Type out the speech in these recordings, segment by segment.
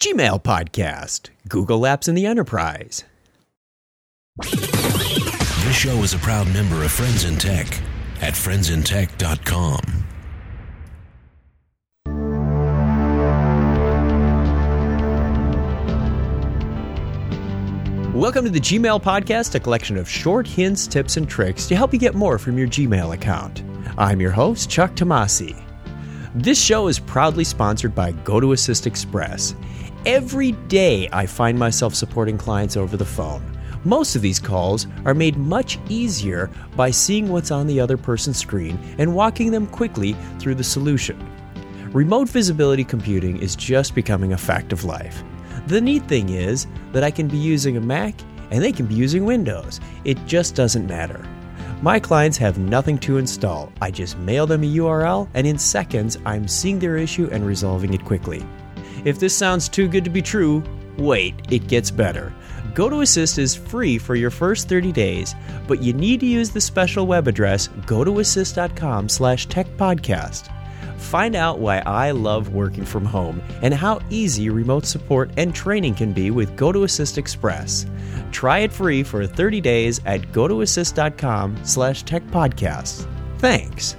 Gmail Podcast, Google Apps in the Enterprise. This show is a proud member of Friends in Tech at friendsintech.com. Welcome to the Gmail Podcast, a collection of short hints, tips, and tricks to help you get more from your Gmail account. I'm your host, Chuck Tomasi. This show is proudly sponsored by GoToAssist Express. Every day, I find myself supporting clients over the phone. Most of these calls are made much easier by seeing what's on the other person's screen and walking them quickly through the solution. Remote visibility computing is just becoming a fact of life. The neat thing is that I can be using a Mac and they can be using Windows. It just doesn't matter. My clients have nothing to install. I just mail them a URL, and in seconds, I'm seeing their issue and resolving it quickly. If this sounds too good to be true, wait, it gets better. GoToAssist is free for your first 30 days, but you need to use the special web address gotoassist.com slash techpodcast. Find out why I love working from home and how easy remote support and training can be with GoToAssist Express. Try it free for 30 days at gotoassist.com slash techpodcasts. Thanks.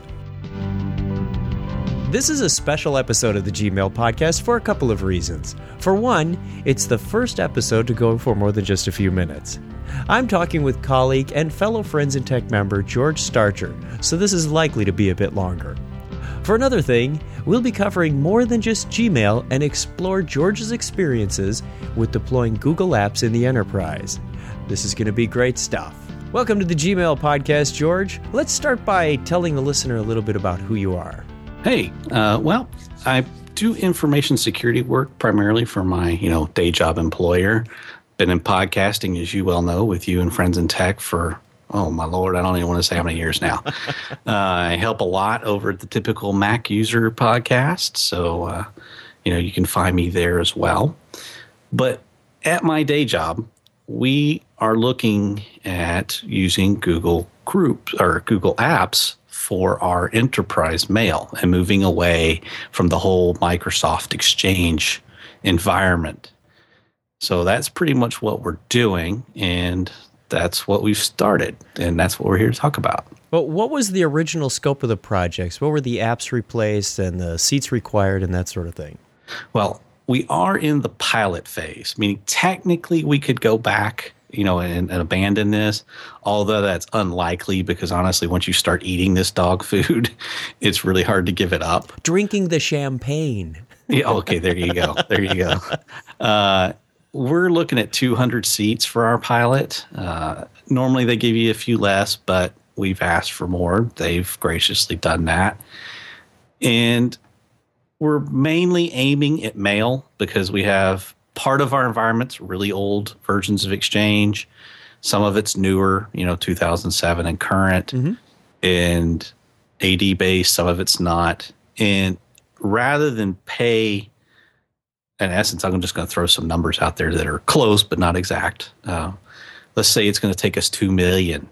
This is a special episode of the Gmail podcast for a couple of reasons. For one, it's the first episode to go for more than just a few minutes. I'm talking with colleague and fellow Friends in Tech member George Starcher, so this is likely to be a bit longer. For another thing, we'll be covering more than just Gmail and explore George's experiences with deploying Google Apps in the enterprise. This is going to be great stuff. Welcome to the Gmail podcast, George. Let's start by telling the listener a little bit about who you are. Hey, uh, well, I do information security work primarily for my, you know, day job employer. Been in podcasting, as you well know, with you and friends in tech for oh my lord, I don't even want to say how many years now. uh, I help a lot over at the typical Mac user podcast, so uh, you know you can find me there as well. But at my day job, we are looking at using Google Groups or Google Apps for our enterprise mail and moving away from the whole Microsoft Exchange environment. So that's pretty much what we're doing, and that's what we've started, and that's what we're here to talk about. Well, what was the original scope of the projects? What were the apps replaced and the seats required and that sort of thing? Well, we are in the pilot phase, meaning technically we could go back you know, and, and, abandon this. Although that's unlikely because honestly, once you start eating this dog food, it's really hard to give it up. Drinking the champagne. yeah. Okay. There you go. There you go. Uh, we're looking at 200 seats for our pilot. Uh, normally they give you a few less, but we've asked for more. They've graciously done that. And we're mainly aiming at mail because we have part of our environment's really old versions of Exchange. Some of it's newer, you know, 2007 and current, mm-hmm. and AD based. Some of it's not. And rather than pay, in essence, I'm just going to throw some numbers out there that are close but not exact. Uh, let's say it's going to take us two million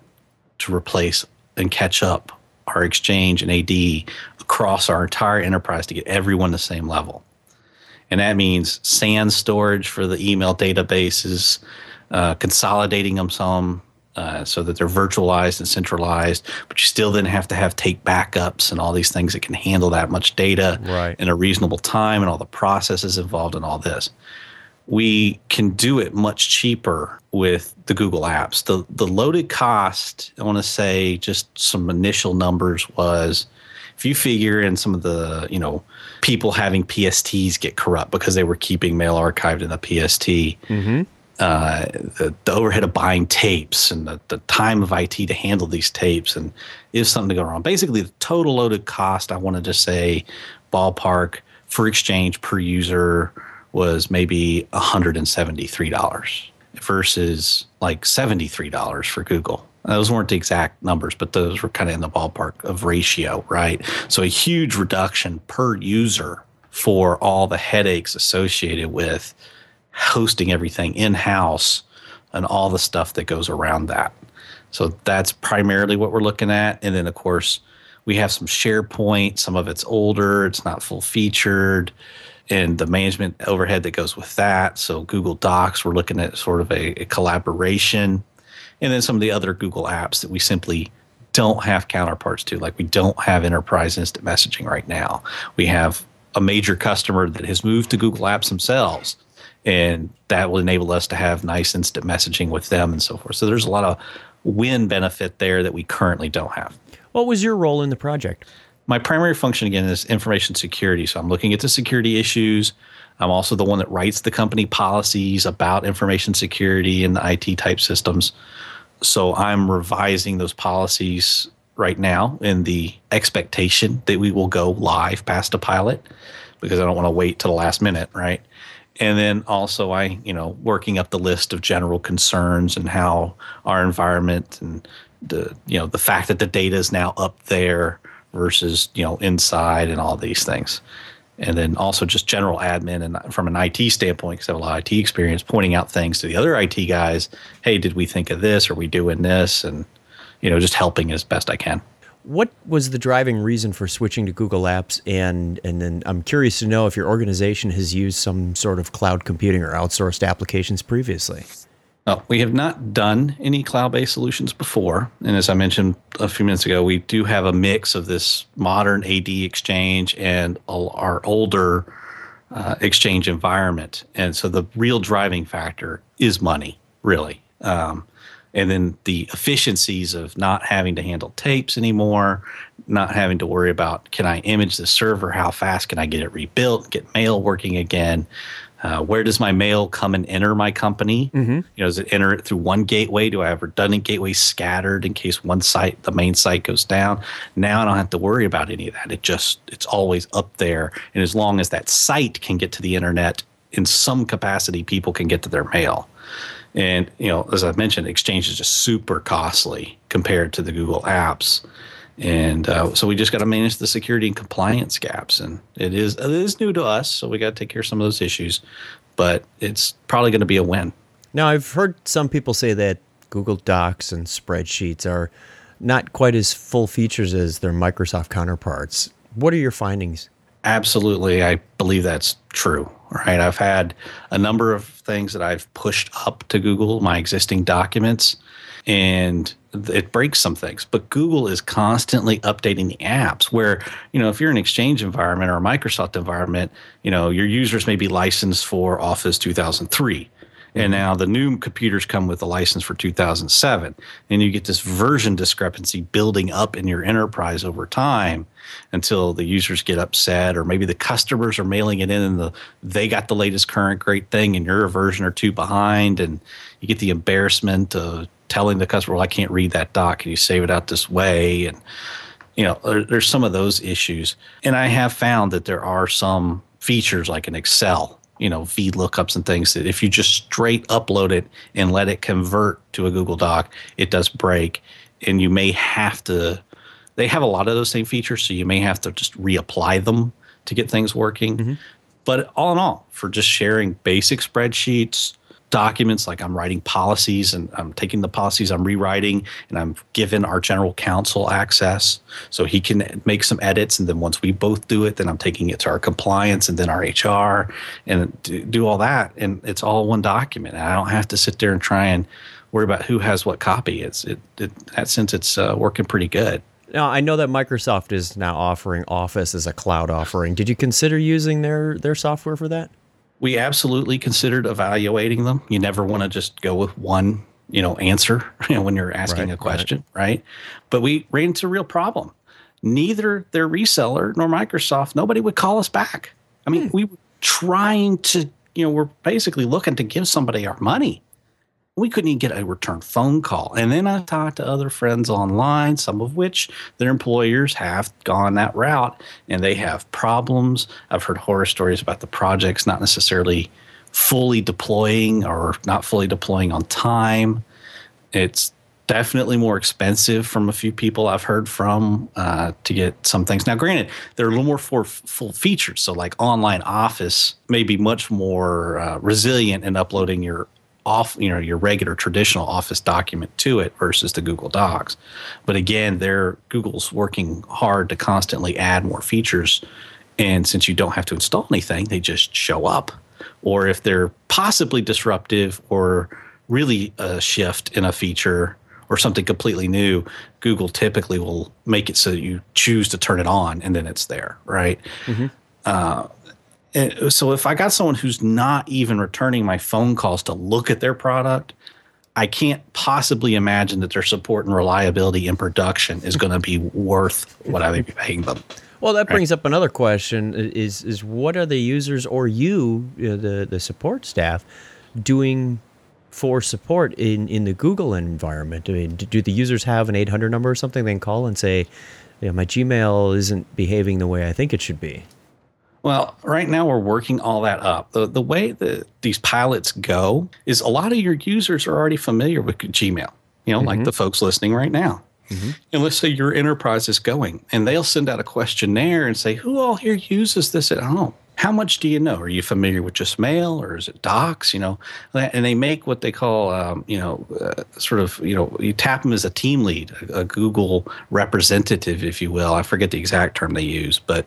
to replace and catch up our Exchange and AD across our entire enterprise to get everyone the same level and that means SAN storage for the email databases, uh, consolidating them some uh, so that they're virtualized and centralized. But you still then have to have take backups and all these things that can handle that much data right. in a reasonable time, and all the processes involved in all this. We can do it much cheaper with the Google Apps. The the loaded cost, I want to say just some initial numbers was if you figure in some of the, you know, people having PSTs get corrupt because they were keeping mail archived in the PST. Mm-hmm. Uh, the, the, overhead of buying tapes and the, the time of IT to handle these tapes and if something to go wrong. Basically, the total loaded cost, I wanted to say, ballpark for exchange per user was maybe $173 versus like $73 for Google. Those weren't the exact numbers, but those were kind of in the ballpark of ratio, right? So a huge reduction per user for all the headaches associated with hosting everything in house and all the stuff that goes around that. So that's primarily what we're looking at. And then, of course, we have some SharePoint. Some of it's older, it's not full featured. and the management overhead that goes with that. So Google Docs, we're looking at sort of a, a collaboration, and then some of the other Google apps that we simply don't have counterparts to. Like we don't have enterprise instant messaging right now. We have a major customer that has moved to Google Apps themselves, and that will enable us to have nice instant messaging with them and so forth. So there's a lot of win benefit there that we currently don't have. What was your role in the project? My primary function again is information security. So I'm looking at the security issues. I'm also the one that writes the company policies about information security and the IT type systems. So I'm revising those policies right now in the expectation that we will go live past a pilot because I don't want to wait till the last minute, right? And then also I, you know, working up the list of general concerns and how our environment and the, you know, the fact that the data is now up there versus, you know, inside and all these things. And then also just general admin and from an IT standpoint, because I have a lot of IT experience, pointing out things to the other IT guys. Hey, did we think of this? Are we doing this? And you know, just helping as best I can. What was the driving reason for switching to Google Apps? And and then I'm curious to know if your organization has used some sort of cloud computing or outsourced applications previously. Well, we have not done any cloud-based solutions before, and as I mentioned a few minutes ago, we do have a mix of this modern AD exchange and our older uh, exchange environment. And so the real driving factor is money, really. Um, and then the efficiencies of not having to handle tapes anymore, not having to worry about can I image the server, how fast can I get it rebuilt, get mail working again. Uh, where does my mail come and enter my company? Mm-hmm. You know, does it enter it through one gateway? Do I have redundant gateways scattered in case one site, the main site, goes down? Now I don't have to worry about any of that. It just it's always up there, and as long as that site can get to the internet in some capacity, people can get to their mail. And you know, as I mentioned, Exchange is just super costly compared to the Google apps. And uh, so we just got to manage the security and compliance gaps, and it is it is new to us, so we got to take care of some of those issues. But it's probably going to be a win. Now, I've heard some people say that Google Docs and spreadsheets are not quite as full features as their Microsoft counterparts. What are your findings? Absolutely, I believe that's true. Right, I've had a number of things that I've pushed up to Google, my existing documents, and it breaks some things. But Google is constantly updating the apps. Where you know, if you're an Exchange environment or a Microsoft environment, you know, your users may be licensed for Office 2003 and mm-hmm. now the new computers come with a license for 2007. And you get this version discrepancy building up in your enterprise over time until the users get upset, or maybe the customers are mailing it in and the, they got the latest current great thing and you're a version or two behind. And you get the embarrassment of telling the customer, well, I can't read that doc. Can you save it out this way? And, you know, there, there's some of those issues. And I have found that there are some features like in Excel you know v lookups and things that if you just straight upload it and let it convert to a google doc it does break and you may have to they have a lot of those same features so you may have to just reapply them to get things working mm-hmm. but all in all for just sharing basic spreadsheets documents like i'm writing policies and i'm taking the policies i'm rewriting and i'm giving our general counsel access so he can make some edits. And then once we both do it then i'm taking it to our compliance and then our hr and do all that. And it's all one document. And i don't have to sit there and try and worry about who has what copy. It's it, it that sense it's uh, working pretty good. Now I know that Microsoft is now offering Office as a cloud offering. Did you consider using their their software for that? We absolutely considered evaluating them. You never want to just go with one, you know, answer you know, when you're asking right, a question, right. right? But we ran into a real problem. Neither their reseller nor Microsoft, nobody would call us back. I mean, hmm. we were trying to, you know, we're basically looking to give somebody our money we couldn't even get a return phone call. And then I talked to other friends online, some of which their employers have gone that route and they have problems. I've heard horror stories about the projects not necessarily fully deploying or not fully deploying on time. It's definitely more expensive from a few people I've heard from uh, to get some things. Now, granted, they're a little more for full features. So, like online Office may be much more uh, resilient in uploading your off, you know, your regular traditional Office document to it versus the Google Docs. But again, they're Google's working hard to constantly add more features And since you don't have to install anything, they just show up. Or if they're possibly disruptive or really a shift in a feature or something completely new, Google typically will make it so you choose to turn it on and then it's there, right? Mm-hmm. Uh, Uh, so if I got someone who's not even returning my phone calls to look at their product, I can't possibly imagine that their support and reliability in production is going to be worth what I would be paying them. Well, that brings right. up another question: is is what are the users or you, uh, the the support staff, doing for support in in the Google environment? I mean, do the users have an 800 number or something they can call and say, "Yeah, my Gmail isn't behaving the way I think it should be"? Well, right now we're working all that up. The the way that these pilots go is a lot of your users are already familiar with Gmail. You know, mm-hmm. like the folks listening right now. Mm-hmm. And let's say your enterprise is going, and they'll send out a questionnaire and say, "Who all here uses this at home?" How much do you know? Are you familiar with just mail or is it docs? You know, and they make what they call, um, you know, uh, sort of, you know, you tap them as a team lead, a, a, Google representative, if you will. I forget the exact term they use, but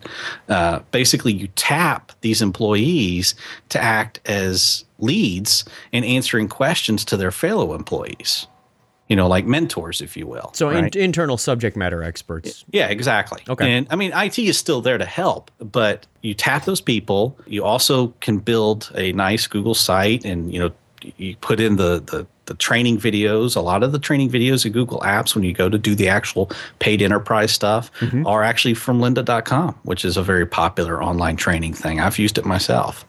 uh, basically you tap these employees to act as leads in answering questions to their fellow employees you know, like mentors, if you will. So right? in, internal subject matter experts. Yeah, exactly. Okay. And I mean, IT is still there to help, but you tap those people. You also can build a nice Google site, and you know, you put in the the the training videos. A lot of the training videos in Google Apps, when you go to do the actual paid enterprise stuff, mm-hmm. are actually from lynda.com, which is a very popular online training thing. I've used it myself.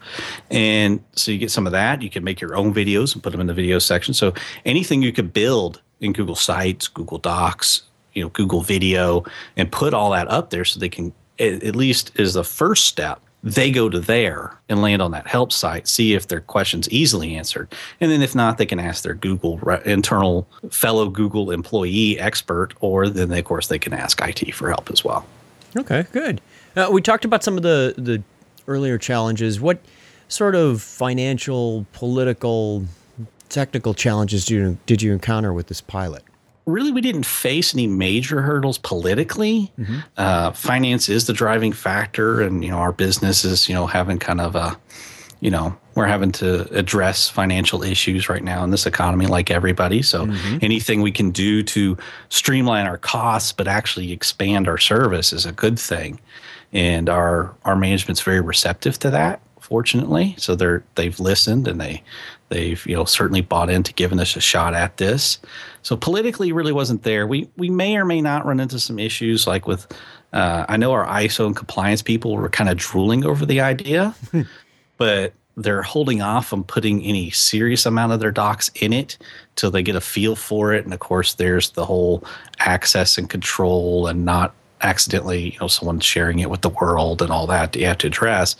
And so you get some of that. You can make your own videos and put them in the video section. So anything you could build in Google Sites, Google Docs, you know, Google Video, and put all that up there so they can at least is the first step. They go to there and land on that help site, see if their question's easily answered, and then if not, they can ask their Google internal fellow Google employee expert, or then of course they can ask IT for help as well. Okay, good. Uh, we talked about some of the the earlier challenges. What sort of financial, political technical challenges did you, did you encounter with this pilot? Really, we didn't face any major hurdles politically. Mm-hmm. Uh, finance is the driving factor, and you know our business is you know having kind of a, you know, we're having to address financial issues right now in this economy, like everybody. So mm-hmm. anything we can do to streamline our costs, but actually expand our service, is a good thing, and our our management's very receptive to that fortunately. So they're they've listened and they they've you know certainly bought into giving us a shot at this. So politically, really wasn't there. We we may or may not run into some issues like with. Uh, I know our ISO and compliance people were kind of drooling over the idea, but they're holding off on putting any serious amount of their docs in it till they get a feel for it. And of course, there's the whole access and control and not accidentally, you know, someone sharing it with the world and all that you have to address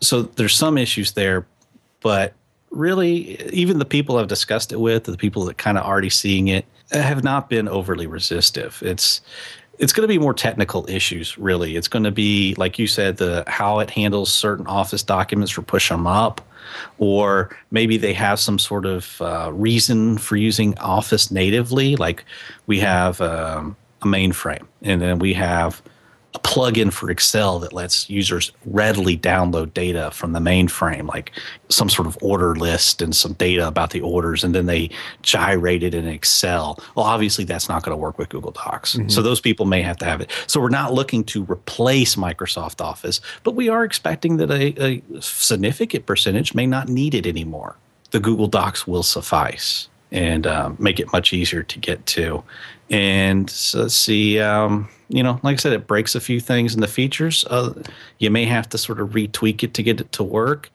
so there's some issues there, but really, even the people I've discussed it with, the people that kind of already seeing it, have not been overly resistive. It's it's going to be more technical issues really it's going to be like you said the how it handles certain office documents for push them up or maybe they have some sort of uh, reason for using office natively like we have um, a mainframe and then we have plugin for Excel that lets users readily download data from the mainframe, like some sort of order list and some data about the orders, and then they gyrate it in Excel. Well, obviously, that's not going to work with Google Docs. Mm-hmm. So those people may have to have it. So we're not looking to replace Microsoft Office, but we are expecting that a, a significant percentage may not need it anymore. The Google Docs will suffice and um, make it much easier to get to. And so let's see. Um, you know, like I said, it breaks a few things in the features. Uh, you may have to sort of retweak it to get it to work.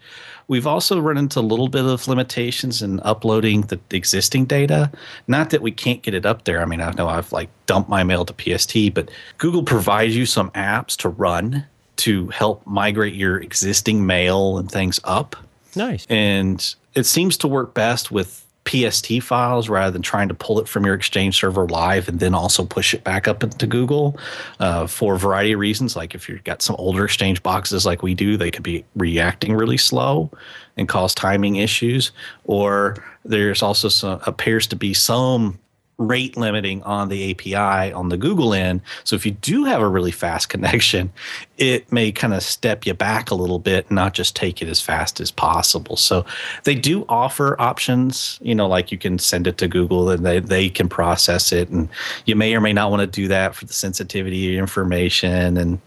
We've also run into a little bit of limitations in uploading the existing data. Not that we can't get it up there. I mean, I know I've like dumped my mail to PST, but Google provides you some apps to run to help migrate your existing mail and things up. Nice. And it seems to work best with PST files rather than trying to pull it from your Exchange server live and then also push it back up into Google uh, for a variety of reasons. Like if you've got some older Exchange boxes like we do, they could be reacting really slow and cause timing issues. Or there's also some appears to be some rate limiting on the API on the Google end. So if you do have a really fast connection, it may kind of step you back a little bit, and not just take it as fast as possible. So they do offer options, you know, like you can send it to Google and they, they can process it. And you may or may not want to do that for the sensitivity information and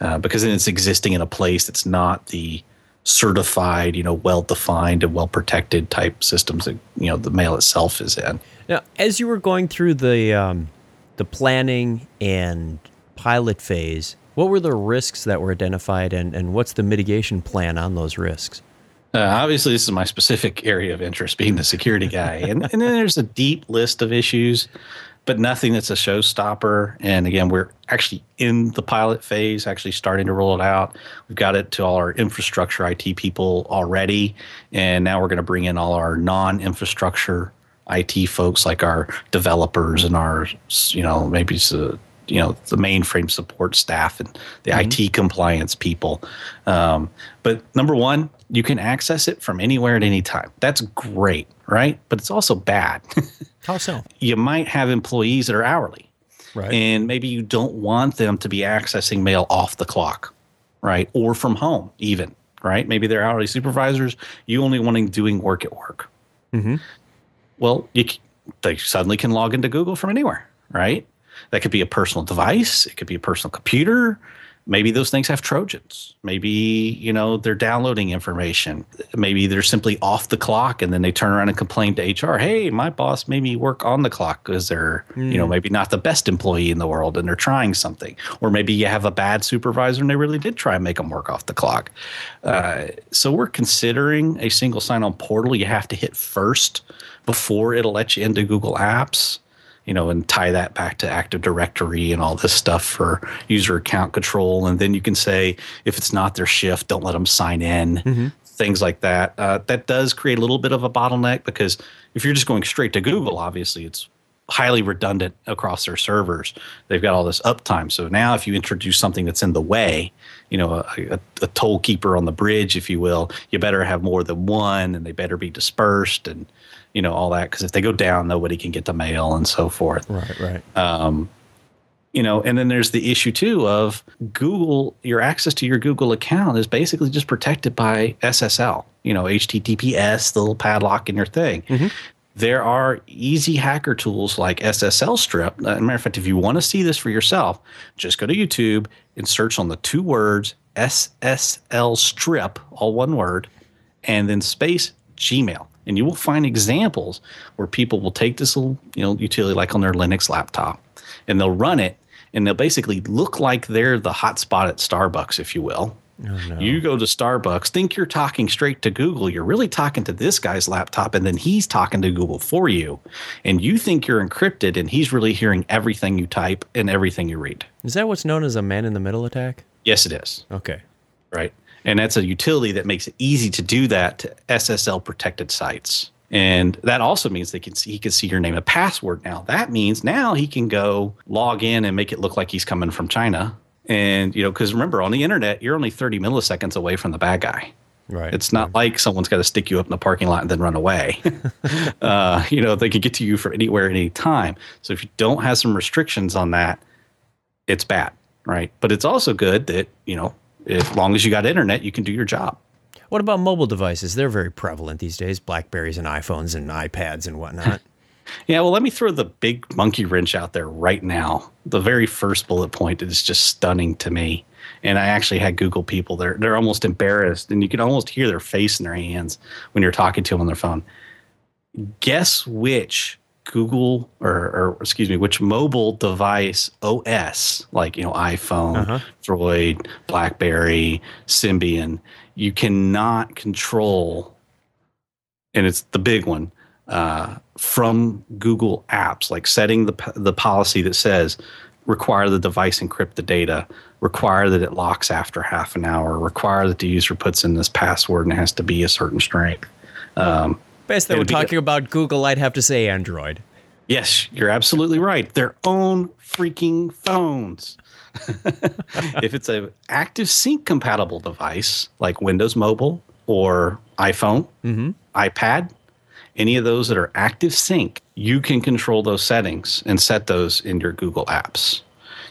uh, because then it's existing in a place that's not the certified, you know, well defined and well protected type systems that, you know, the mail itself is in. Now, as you were going through the um, the planning and pilot phase, what were the risks that were identified, and, and what's the mitigation plan on those risks? Uh, obviously, this is my specific area of interest, being the security guy, and, and then there's a deep list of issues, but nothing that's a showstopper. And again, we're actually in the pilot phase, actually starting to roll it out. We've got it to all our infrastructure IT people already, and now we're going to bring in all our non-infrastructure IT folks like our developers and our, you know, maybe uh, you know the mainframe support staff and the mm-hmm. IT compliance people. Um, but number one, you can access it from anywhere at any time. That's great, right? But it's also bad. How so? You might have employees that are hourly, right? And maybe you don't want them to be accessing mail off the clock, right? Or from home, even, right? Maybe they're hourly supervisors. You only wanting doing work at work. Mm-hmm. Well, you, they suddenly can log into Google from anywhere, right? That could be a personal device. It could be a personal computer. Maybe those things have Trojans. Maybe, you know, they're downloading information. Maybe they're simply off the clock and then they turn around and complain to HR, hey, my boss made me work on the clock because they're, mm. you know, hmm. maybe not the best employee in the world and they're trying something. Or maybe you have a bad supervisor and they really did try and make them work off the clock. Uh, so we're considering a single sign on portal you have to hit first before it'll let you into Google Apps you know, and tie that back to Active Directory and all this stuff for user account control. And then you can say if it's not their shift, don't let them sign in. Mm-hmm. Things like that. Uh, that does create a little bit of a bottleneck because if you're just going straight to Google, obviously it's highly redundant across their servers. They've got all this uptime. So now, if you introduce something that's in the way, you know, a, a, a, toll keeper on the bridge, if you will, you better have more than one, and they better be dispersed, and you know all that because if they go down, nobody can get the mail and so forth. Right, right. Um, you know, and then there's the issue too of Google. Your access to your Google account is basically just protected by SSL. You know, HTTPS, the little padlock in your thing. Mm-hmm there are easy hacker tools like SSL Strip. As a matter of fact, if you want to see this for yourself, just go to YouTube and search on the two words SSL Strip, all one word, and then space Gmail. And you will find examples where people will take this little, you know, utility like on their Linux laptop and they'll run it and they'll basically look like they're the hotspot at Starbucks, if you will. Oh, no. You go to Starbucks, think you're talking straight to Google. You're really talking to this guy's laptop, and then he's talking to Google for you. And you think you're encrypted, and he's really hearing everything you type and everything you read. Is that what's known as a man in the middle attack? Yes, it is. Okay. Right. And that's a utility that makes it easy to do that to SSL protected sites. And that also means they can see he can see your name and password now. That means now he can go log in and make it look like he's coming from China and, you know, because remember, on the internet, you're only 30 milliseconds away from the bad guy. Right. It's not like someone's got to stick you up in the parking lot and then run away. uh, you know, they can get to you from anywhere, any time. So if you don't have some restrictions on that, it's bad, right? But it's also good that you know, as long as you got internet, you can do your job. What about mobile devices? They're very prevalent these days. Blackberries and iPhones and iPads and whatnot. Yeah, well, let me throw the big monkey wrench out there right now. The very first bullet point is just stunning to me. And I actually had Google people, they're, they're almost embarrassed, and you can almost hear their face in their hands when you're talking to them on their phone. Guess which Google or, or excuse me, which mobile device OS, like you know iPhone, uh-huh. Droid, BlackBerry, Symbian, you cannot control, and it's the big one uh, from Google Apps, like setting the the policy that says require the device encrypt the data, require that it locks after half an hour, require that the user puts in this password and it has to be a certain strength. Um, Best we're talking about Google, I'd have to say Android. Yes, you're absolutely right. Their own freaking phones. if it's a active sync compatible device like Windows Mobile or iPhone, mm-hmm. iPad, any of those that are active sync, you can control those settings and set those in your Google apps.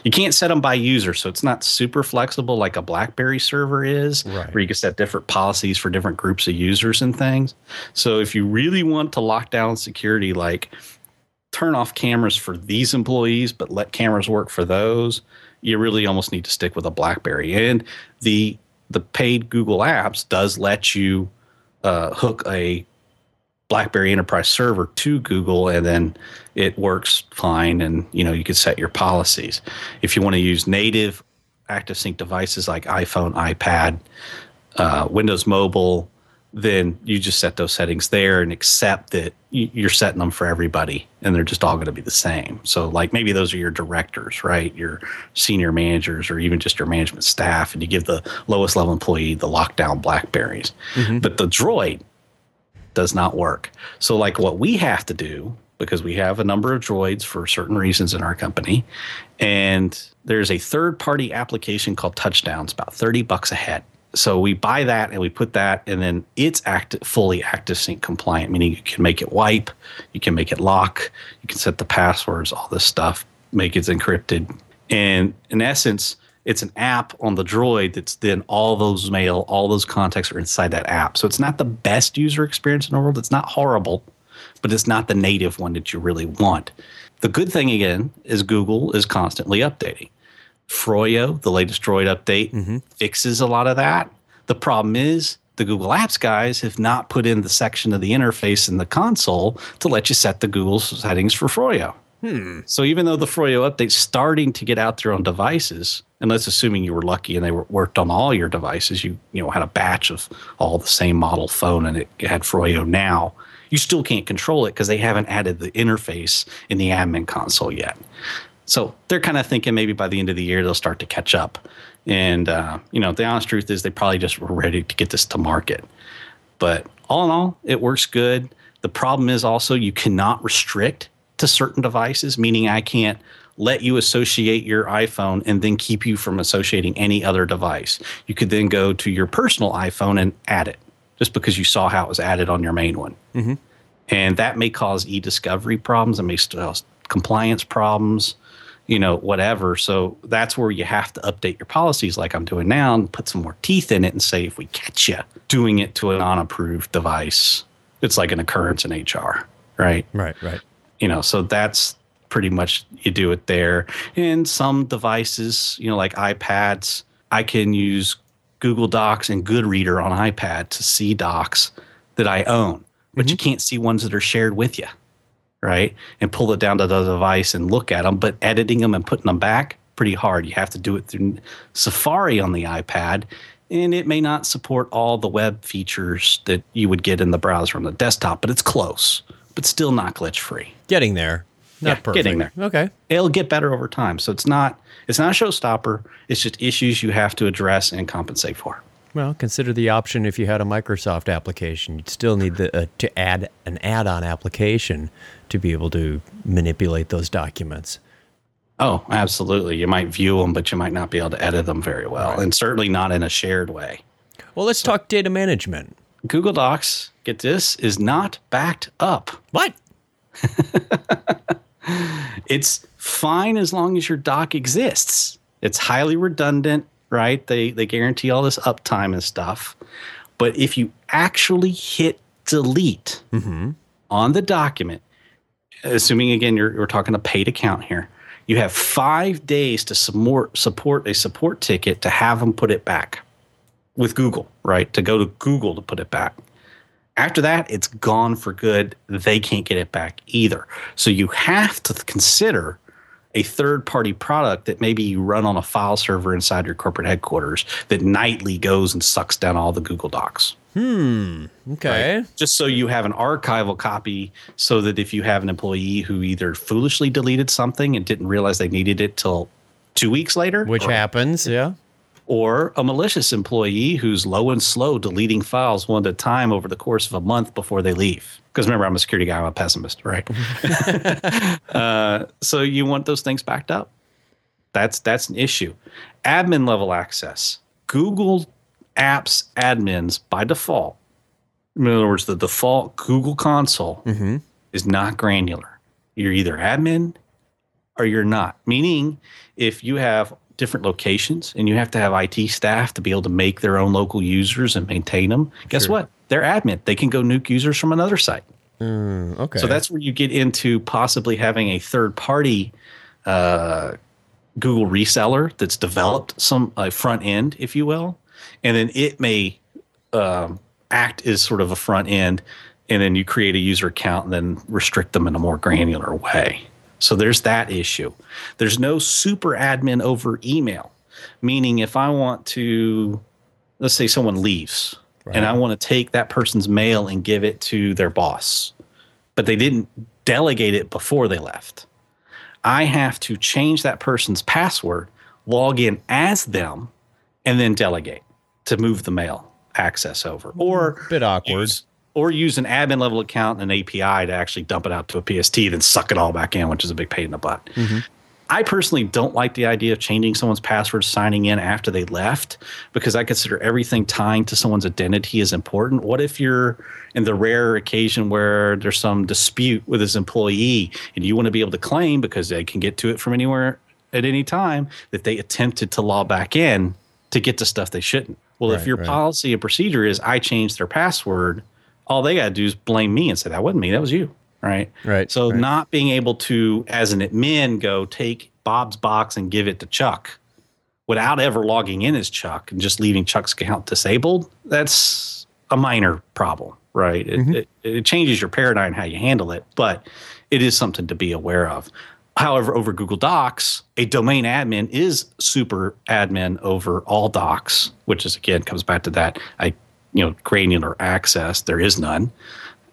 You can't set them by user, so it's not super flexible like a BlackBerry server is, Right. where you can set different policies for different groups of users and things. So if you really want to lock down security, like turn off cameras for these employees, but let cameras work for those, you really almost need to stick with a BlackBerry. And the the paid Google apps does let you uh, hook a BlackBerry Enterprise server to Google, and then it works fine. And you know you can set your policies. If you want to use native ActiveSync devices like iPhone, iPad, uh, Windows Mobile, then you just set those settings there and accept that you're setting them for everybody, and they're just all going to be the same. So like maybe those are your directors, right? Your senior managers, or even just your management staff, and you give the lowest level employee the lockdown Blackberries. But the Droid does not work. So, like what we have to do, because we have a number of droids for certain reasons in our company, and there's a third party application called Touchdowns, about 30 bucks a head. So we buy that and we put that, and then it's fully active sync compliant, meaning you can make it wipe, you can make it lock, you can set the passwords, all this stuff, make it encrypted. And in essence, it's an app on the droid that's then all those mail, all those contacts are inside that app. So it's not the best user experience in the world. It's not horrible, but it's not the native one that you really want. The good thing again is Google is constantly updating. Froyo, the latest Droid update, mm-hmm. fixes a lot of that. The problem is the Google Apps guys have not put in the section of the interface in the console to let you set the Google settings for Froyo. Hmm. So even though the Froyo update's starting to get out there on devices, and let's assuming you were lucky and they were, worked on all your devices, you you know had a batch of all the same model phone and it had Froyo now, you still can't control it because they haven't added the interface in the admin console yet. So they're kind of thinking maybe by the end of the year they'll start to catch up. And uh, you know, the honest truth is they probably just were ready to get this to market. But all in all, it works good. The problem is also you cannot restrict to certain devices, meaning I can't let you associate your iPhone and then keep you from associating any other device. You could then go to your personal iPhone and add it just because you saw how it was added on your main one. Mm-hmm. And that may cause e discovery problems, it may cause uh, compliance problems, you know, whatever. So that's where you have to update your policies like I'm doing now and put some more teeth in it and say, if we catch you doing it to an unapproved device, it's like an occurrence in HR, right? Right, right. you know so that's pretty much you do it there. And some devices you know like ipads i can use google docs and goodreader on ipad to see docs that i own but you mm-hmm. can't see ones that are shared with you right? And pull it down to the device and look at them but editing them and putting them back pretty hard. You have to do it through safari on the ipad and it may not support all the web features that you would get in the browser on the desktop but it's close but still not glitch free Getting there. Not Yeah, perfect. getting there. Okay. it'll get better over time. So it's not it's not a showstopper. It's just issues you have to address and compensate for. Well, consider the option if you had a Microsoft application. You'd still need the, uh, to add an add on application to be able to manipulate those documents. Oh, absolutely. You might view them, but you might not be able to edit them very well, and certainly not in a shared way. Well, let's talk data management. Google Docs, get this, is not backed up. What? It's fine as long as your doc exists. It's highly redundant, right? They they guarantee all this uptime and stuff. But if you actually hit delete mm-hmm. on the document, assuming again you're, you're talking a paid account here, you have five days to support support a support ticket to have them put it back with Google, right? To go to Google to put it back. After that, it's gone for good. They can't get it back either. So you have to consider a third party product that maybe you run on a file server inside your corporate headquarters that nightly goes and sucks down all the Google Docs. Hmm. Okay. Just so you have an archival copy so that if you have an employee who either foolishly deleted something and didn't realize they needed it till two weeks later, Which or, happens, yeah. Or a malicious employee who's low and slow deleting files one at a time over the course of a month before they leave. Because remember, I'm a security guy, I'm a pessimist, right? uh, so you want those things backed up. That's that's an issue. Admin level access. Google Apps admins by default In other words, the default Google console Mm-hmm. is not granular. You're either admin or you're not. Meaning, if you have different locations and you have to have IT staff to be able to make their own local users and maintain them, guess Sure. what? They're admin. They can go nuke users from another site. Mm, okay. So that's where you get into possibly having a third party uh, Google reseller that's developed some uh, front end, if you will, and then it may um, act as sort of a front end, and then you create a user account and then restrict them in a more granular way. So there's that issue. There's no super admin over email, meaning if I want to, let's say someone leaves and I want to take that person's mail and give it to their boss, but they didn't delegate it before they left. I have to change that person's password, log in as them, and then delegate to move the mail access over. Mm-hmm. Or a bit awkward. use, or use an admin level account and an API to actually dump it out to a PST, and then suck it all back in, which is a big pain in the butt. Mm-hmm. I personally don't like the idea of changing someone's password, signing in after they left, because I consider everything tying to someone's identity is important. What if you're in the rare occasion where there's some dispute with his employee and you want to be able to claim because they can get to it from anywhere at any time that they attempted to log back in to get to stuff they shouldn't? Well, if your right. policy and procedure is I changed their password, all they got to do is blame me and say that wasn't me, that was you, right? Right, So right. not being able to, as an admin, go take Bob's box and give it to Chuck without ever logging in as Chuck and just leaving Chuck's account disabled, that's a minor problem, right? It, mm-hmm. it, it changes your paradigm how you handle it, but it is something to be aware of. However, over Google Docs, a domain admin is super admin over all docs, which is again comes back to that I you know granular access. There is none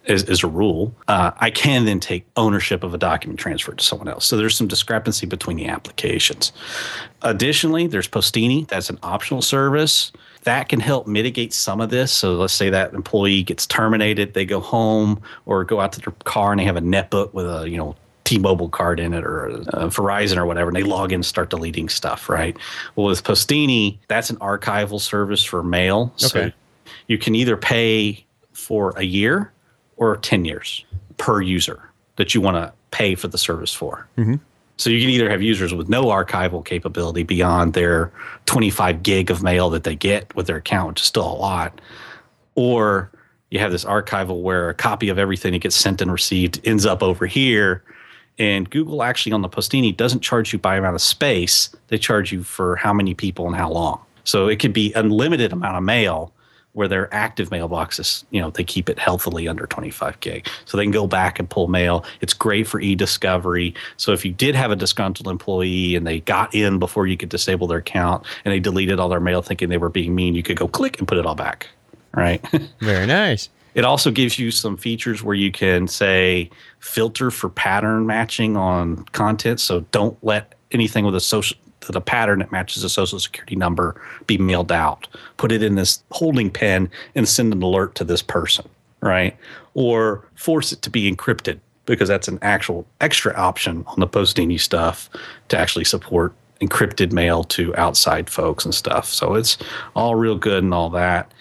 is, is a rule, uh, I can then take ownership of a document transferred to someone else. So there's some discrepancy between the applications. Additionally, there's Postini. That's an optional service that can help mitigate some of this. So let's say that employee gets terminated, they go home or go out to their car and they have a netbook with a you know T-Mobile card in it or Verizon or whatever, and they log in and start deleting stuff, right? Well, with Postini, that's an archival service for mail. So Okay. You can either pay for a year or 10 years per user that you want to pay for the service for. Mm-hmm. So you can either have users with no archival capability beyond their 25 gig of mail that they get with their account, which is still a lot, or you have this archival where a copy of everything that gets sent and received ends up over here. And Google actually on the Postini doesn't charge you by amount of space; they charge you for how many people and how long. So it could be unlimited amount of mail, where their active mailboxes, you know, they keep it healthily under 25 gig. So they can go back and pull mail. It's great for e-discovery. So if you did have a disgruntled employee and they got in before you could disable their account and they deleted all their mail thinking they were being mean, you could go click and put it all back. Right. Very nice. It also gives you some features where you can say filter for pattern matching on content. So don't let anything with a social the pattern that matches a social security number be mailed out. Put it in this holding pen and send an alert to this person, right? Or force it to be encrypted because that's an actual extra option on the Postini stuff to actually support encrypted mail to outside folks and stuff. So it's all real good and all that.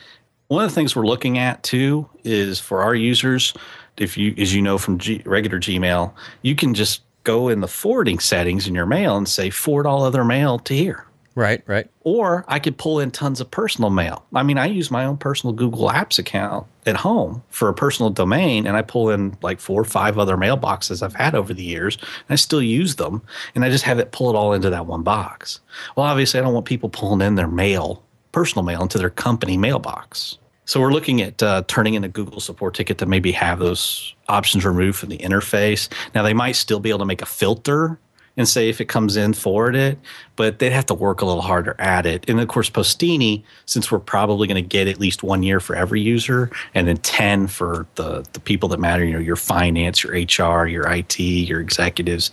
One of the things we're looking at too is for our users, if you, as you know from G, regular Gmail, you can just go in the forwarding settings in your mail and say forward all other mail to here. Right, right. Or I could pull in tons of personal mail. I mean, I use my own personal Google Apps account at home for a personal domain, and I pull in like four or five other mailboxes I've had over the years, and I still use them, and I just have it pull it all into that one box. Well, obviously, I don't want people pulling in their mail, personal mail, into their company mailbox. So we're looking at uh, turning in a Google support ticket to maybe have those options removed from the interface. Now they might still be able to make a filter and say if it comes in, forward it, but they'd have to work a little harder at it. And of course, Postini, since we're probably going to get at least one year for every user, and then ten for the the people that matter, you know, your finance, your HR, your IT, your executives.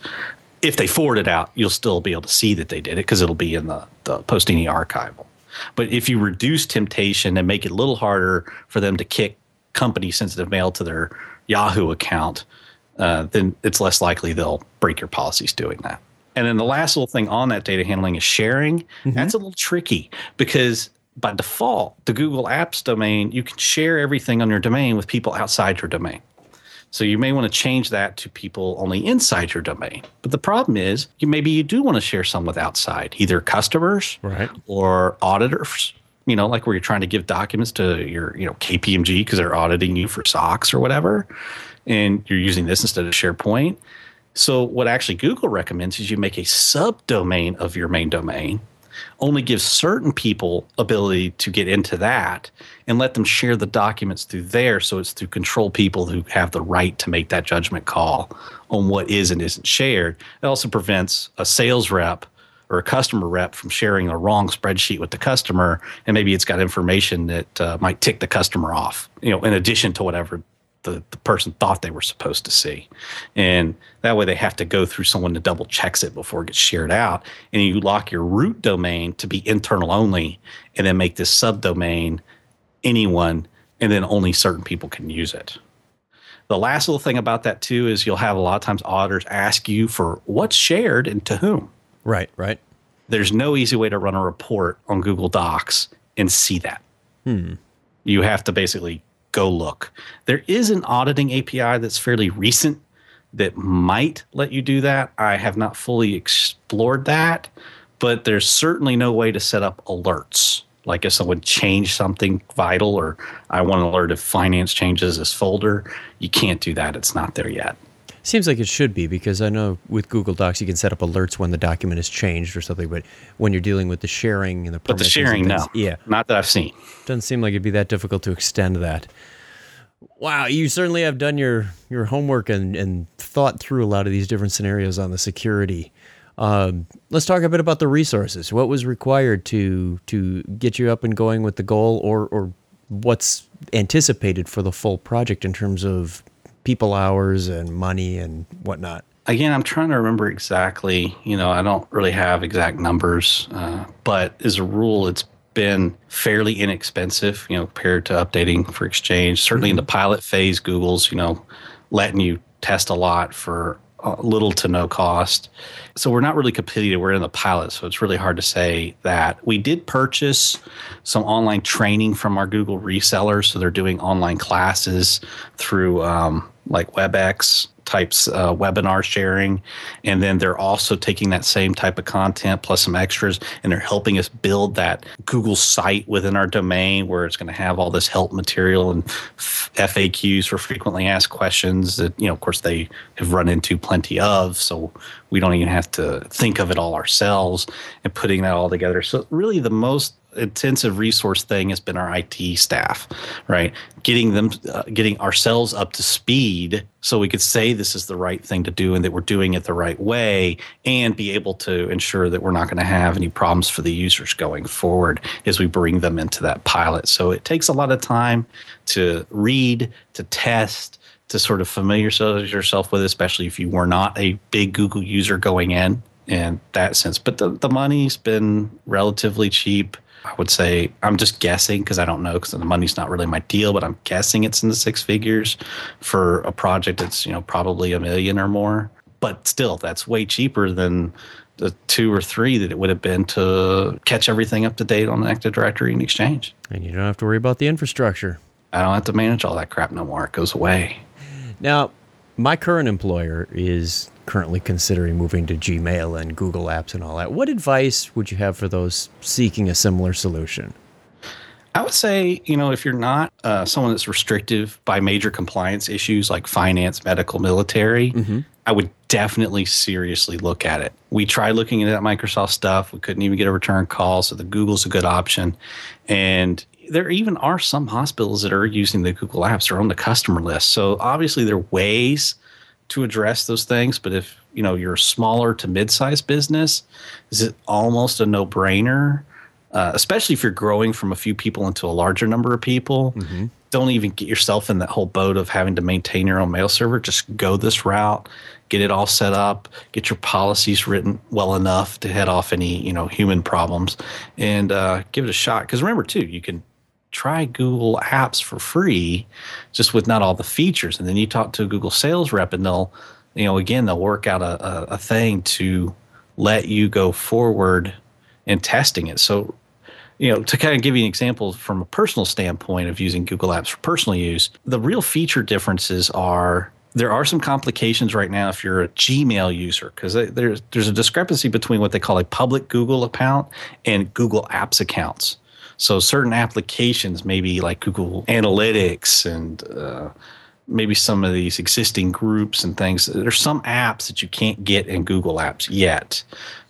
If they forward it out, you'll still be able to see that they did it because it'll be in the the Postini archival. But if you reduce temptation and make it a little harder for them to kick company sensitive mail to their Yahoo account, uh, then it's less likely they'll break your policies doing that. And then the last little thing on that data handling is sharing. That's a little tricky because by default, the Google Apps domain, you can share everything on your domain with people outside your domain. So you may want to change that to people only inside your domain. But the problem is, you maybe you do want to share some with outside, either customers Right. or auditors. You know, like where you're trying to give documents to your, you know, KPMG because they're auditing you for SOX or whatever, and you're using this instead of SharePoint. So what actually Google recommends is you make a subdomain of your main domain only gives certain people ability to get into that and let them share the documents through there. So it's through control people who have the right to make that judgment call on what is and isn't shared. It also prevents a sales rep or a customer rep from sharing a wrong spreadsheet with the customer. And maybe it's got information that uh, might tick the customer off you know in addition to whatever the, the person thought they were supposed to see. And that way they have to go through someone to double checks it before it gets shared out. And you lock your root domain to be internal only and then make this subdomain anyone and then only certain people can use it. The last little thing about that too is you'll have a lot of times auditors ask you for what's shared and to whom. Right, right. There's no easy way to run a report on Google Docs and see that. Hmm. You have to basically go look. There is an auditing API that's fairly recent that might let you do that. I have not fully explored that, but there's certainly no way to set up alerts. Like if someone changed something vital, or I want to alert if finance changes this folder, you can't do that. It's not there yet. Seems like it should be because I know with Google Docs you can set up alerts when the document is changed or something, but when you're dealing with the sharing and the But the sharing, no. yeah, Not that I've seen. doesn't seem like it'd be that difficult to extend that. Wow, you certainly have done your your homework and and thought through a lot of these different scenarios on the security. Um, let's talk a bit about the resources. What was required to to get you up and going with the goal, or or what's anticipated for the full project in terms of people hours and money and whatnot? again, I'm trying to remember exactly. You know, I don't really have exact numbers, uh, but as a rule, it's been fairly inexpensive. You know, compared to updating for Exchange. Certainly in the pilot phase, Google's you know letting you test a lot for little to no cost. So we're not really competitive. We're in the pilot, so it's really hard to say that. We did purchase some online training from our Google resellers, so they're doing online classes through um, like WebEx types uh, webinar sharing. And then they're also taking that same type of content plus some extras and they're helping us build that google site within our domain where it's going to have all this help material and faqs for frequently asked questions that you know of course they have run into plenty of. So we don't even have to think of it all ourselves and putting that all together. So really the most intensive resource thing has been our IT staff, right? Getting them, uh, getting ourselves up to speed so we could say this is the right thing to do and that we're doing it the right way and be able to ensure that we're not going to have any problems for the users going forward as we bring them into that pilot. So it takes a lot of time to read, to test, to sort of familiarize yourself with, especially if you were not a big Google user going in in that sense. But the, the money's been relatively cheap. I would say I'm just guessing because I don't know because the money's not really my deal, but I'm guessing it's in the six figures for a project that's you know probably a million or more. But still, that's way cheaper than the two or three that it would have been to catch everything up to date on Active Directory and Exchange. And you don't have to worry about the infrastructure. I don't have to manage all that crap no more. It goes away. Now, my current employer is currently considering moving to Gmail and Google Apps and all that. What advice would you have for those seeking a similar solution? I would say, you know, if you're not uh, someone that's restrictive by major compliance issues like finance, medical, military, I would definitely seriously look at it. We tried looking at that Microsoft stuff. We couldn't even get a return call. So the Google's a good option. And there even are some hospitals that are using the Google apps or on the customer list. So obviously there are ways to address those things. But if you know you're a smaller to mid-sized business, is it almost a no-brainer? Uh, especially if you're growing from a few people into a larger number of people. Don't even get yourself in that whole boat of having to maintain your own mail server. Just go this route, get it all set up, get your policies written well enough to head off any you know human problems, and uh, give it a shot. Because remember too, you can try Google Apps for free, just with not all the features, and then you talk to a Google sales rep, and they'll you know again they'll work out a, a, a thing to let you go forward in testing it. So you know, to kind of give you an example from a personal standpoint of using Google Apps for personal use, the real feature differences are there are some complications right now if you're a Gmail user because there's there's a discrepancy between what they call a public Google account and Google Apps accounts. So certain applications, maybe like Google Analytics and uh, maybe some of these existing groups and things, there's some apps that you can't get in Google Apps yet.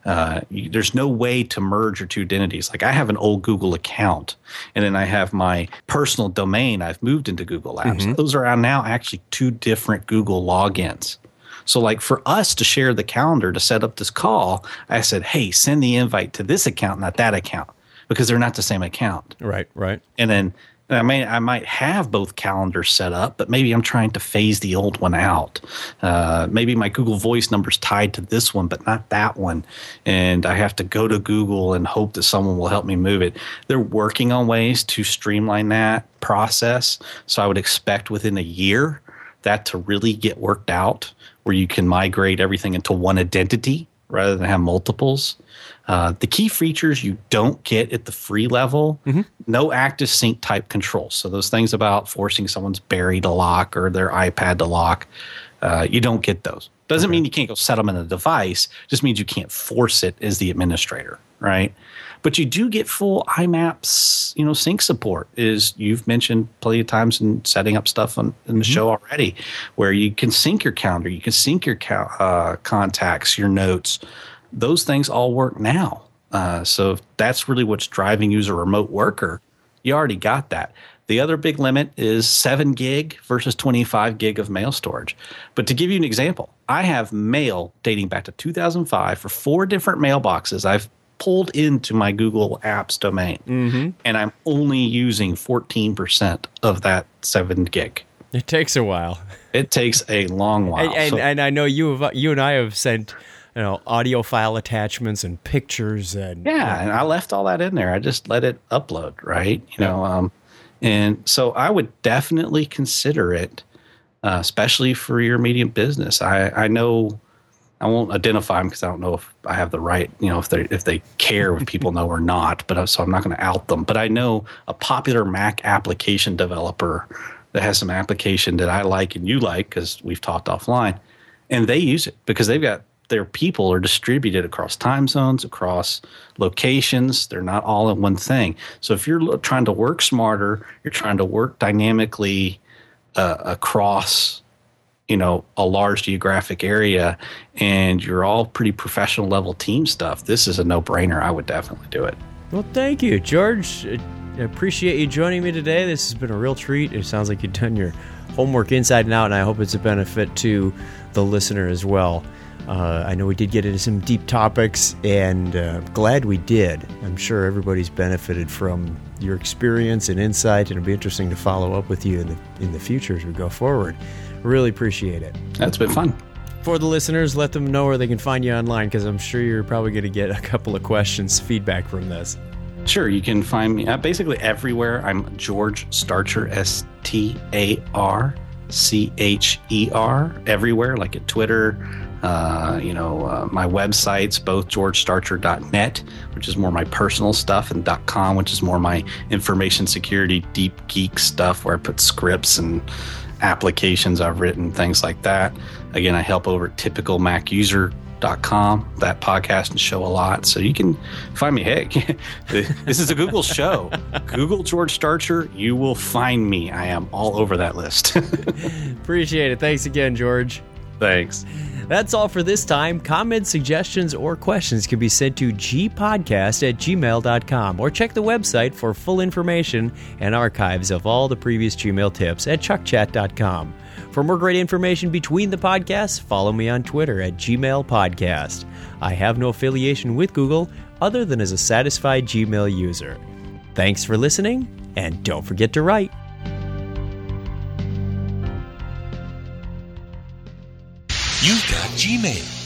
Uh, you, there's no way to merge your two identities. Like I have an old Google account, and then I have my personal domain. I've moved into Google Apps. Mm-hmm. Those are now actually two different Google logins. So, like for us to share the calendar to set up this call, I said, "Hey, send the invite to this account, not that account." Because they're not the same account. Right, right. And then I mean, I might have both calendars set up, but maybe I'm trying to phase the old one out. Uh, maybe my Google Voice number is tied to this one, but not that one. And I have to go to Google and hope that someone will help me move it. They're working on ways to streamline that process. So I would expect within a year that to really get worked out where you can migrate everything into one identity rather than have multiples. Uh, the key features you don't get at the free level mm-hmm. no ActiveSync type controls. So, those things about forcing someone's Barry to lock or their iPad to lock, uh, you don't get those. Doesn't okay. mean you can't go set them in a device, just means you can't force it as the administrator, right? But you do get full IMAPS, you know, sync support. Is you've mentioned plenty of times in setting up stuff on, in the mm-hmm. show already, where you can sync your calendar, you can sync your uh, contacts, your notes, those things all work now. Uh, so that's really what's driving you as a remote worker. You already got that. The other big limit is seven gig versus 25 gig of mail storage. But to give you an example, I have mail dating back to 2005 for four different mailboxes I've pulled into my Google Apps domain. Mm-hmm. And I'm only using 14% of that seven gig. It takes a while. It takes a long while. And, and, so, and I know you have, you and I have sent you know audio file attachments and pictures and yeah and i left all that in there i just let it upload right you know um, and so i would definitely consider it uh, especially for your medium business i i know i won't identify them because i don't know if i have the right you know if they if they care if people know or not but uh, so i'm not going to out them but i know a popular mac application developer that has some application that i like and you like because we've talked offline and they use it because they've got their people are distributed across time zones, across locations. They're not all in one thing. So if you're trying to work smarter, you're trying to work dynamically uh, across, you know, a large geographic area, and you're all pretty professional level team stuff. This is a no brainer. I would definitely do it. Well, thank you, George. I appreciate you joining me today. This has been a real treat. It sounds like you've done your homework inside and out, and I hope it's a benefit to the listener as well. Uh, I know we did get into some deep topics, and uh, glad we did. I'm sure everybody's benefited from your experience and insight, and it'll be interesting to follow up with you in the in the future as we go forward. Really appreciate it. That's been fun. For the listeners, let them know where they can find you online because I'm sure you're probably going to get a couple of questions, feedback from this. Sure, you can find me uh, basically everywhere. I'm George Starcher, S T A R C H E R, everywhere, like at Twitter, uh, you know, uh, my websites, both georgestarcher.net, which is more my personal stuff, and .com, which is more my information security, deep geek stuff, where I put scripts and applications I've written, things like that. Again, I help over at typicalmacuser.com, that podcast and show a lot. So you can find me. Hey, this is a Google show. Google George Starcher, you will find me. I am all over that list. Appreciate it. Thanks again, George. Thanks. That's all for this time. Comments, suggestions, or questions can be sent to gpodcast at gmail.com or check the website for full information and archives of all the previous Gmail tips at chuckchat.com. For more great information between the podcasts, follow me on Twitter at Gmail Podcast. I have no affiliation with Google other than as a satisfied Gmail user. Thanks for listening, and don't forget to write. Gmail.